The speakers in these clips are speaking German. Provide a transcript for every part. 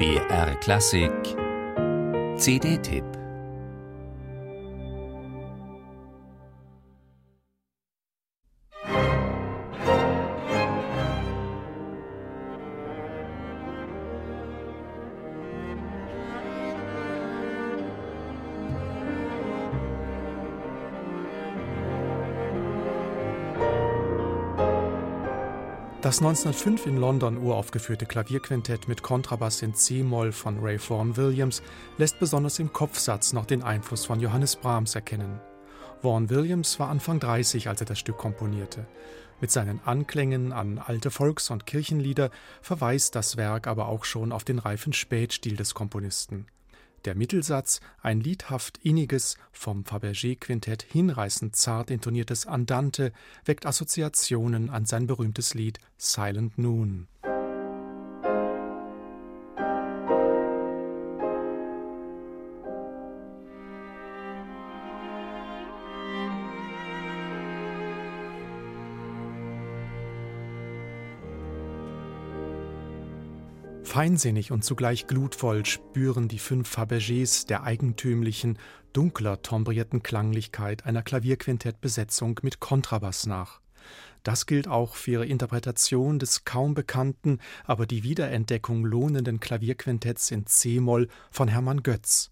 BR Klassik. CD-Tipp Das 1905 in London uraufgeführte Klavierquintett mit Kontrabass in C-Moll von Ray Vaughan Williams lässt besonders im Kopfsatz noch den Einfluss von Johannes Brahms erkennen. Vaughan Williams war Anfang 30, als er das Stück komponierte. Mit seinen Anklängen an alte Volks- und Kirchenlieder verweist das Werk aber auch schon auf den reifen Spätstil des Komponisten. Der Mittelsatz, ein liedhaft inniges, vom Fabergé-Quintett hinreißend zart intoniertes Andante, weckt Assoziationen an sein berühmtes Lied Silent Noon. Feinsinnig und zugleich glutvoll spüren die fünf Fabergés der eigentümlichen, dunkler tombrierten Klanglichkeit einer Klavierquintettbesetzung mit Kontrabass nach. Das gilt auch für ihre Interpretation des kaum bekannten, aber die Wiederentdeckung lohnenden Klavierquintetts in C-Moll von Hermann Götz.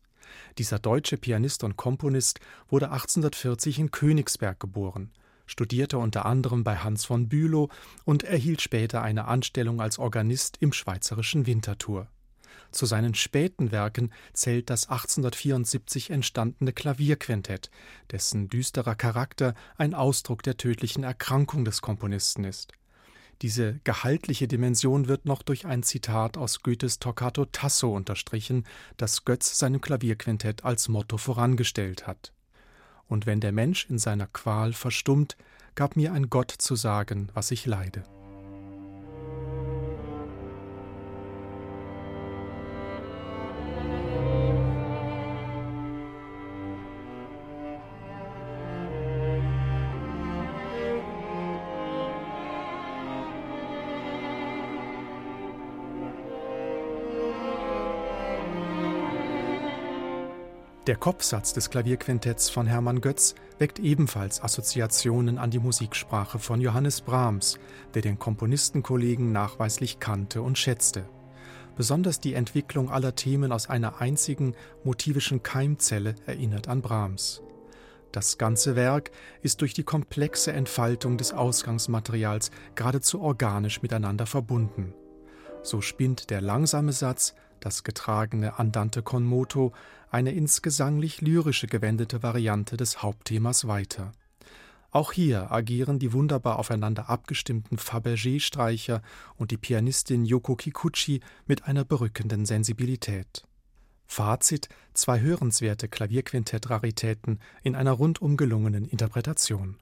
Dieser deutsche Pianist und Komponist wurde 1840 in Königsberg geboren studierte unter anderem bei Hans von Bülow und erhielt später eine Anstellung als Organist im Schweizerischen Winterthur. Zu seinen späten Werken zählt das 1874 entstandene Klavierquintett, dessen düsterer Charakter ein Ausdruck der tödlichen Erkrankung des Komponisten ist. Diese gehaltliche Dimension wird noch durch ein Zitat aus Goethes Toccato Tasso unterstrichen, das Götz seinem Klavierquintett als Motto vorangestellt hat und wenn der Mensch in seiner Qual verstummt, gab mir ein Gott zu sagen, was ich leide. Der Kopfsatz des Klavierquintetts von Hermann Götz weckt ebenfalls Assoziationen an die Musiksprache von Johannes Brahms, der den Komponistenkollegen nachweislich kannte und schätzte. Besonders die Entwicklung aller Themen aus einer einzigen motivischen Keimzelle erinnert an Brahms. Das ganze Werk ist durch die komplexe Entfaltung des Ausgangsmaterials geradezu organisch miteinander verbunden. So spinnt der langsame Satz das getragene Andante con moto, eine ins gesanglich lyrische gewendete Variante des Hauptthemas weiter. Auch hier agieren die wunderbar aufeinander abgestimmten Fabergé-Streicher und die Pianistin Yoko Kikuchi mit einer berückenden Sensibilität. Fazit: zwei hörenswerte Klavierquintett-Raritäten in einer rundum gelungenen Interpretation.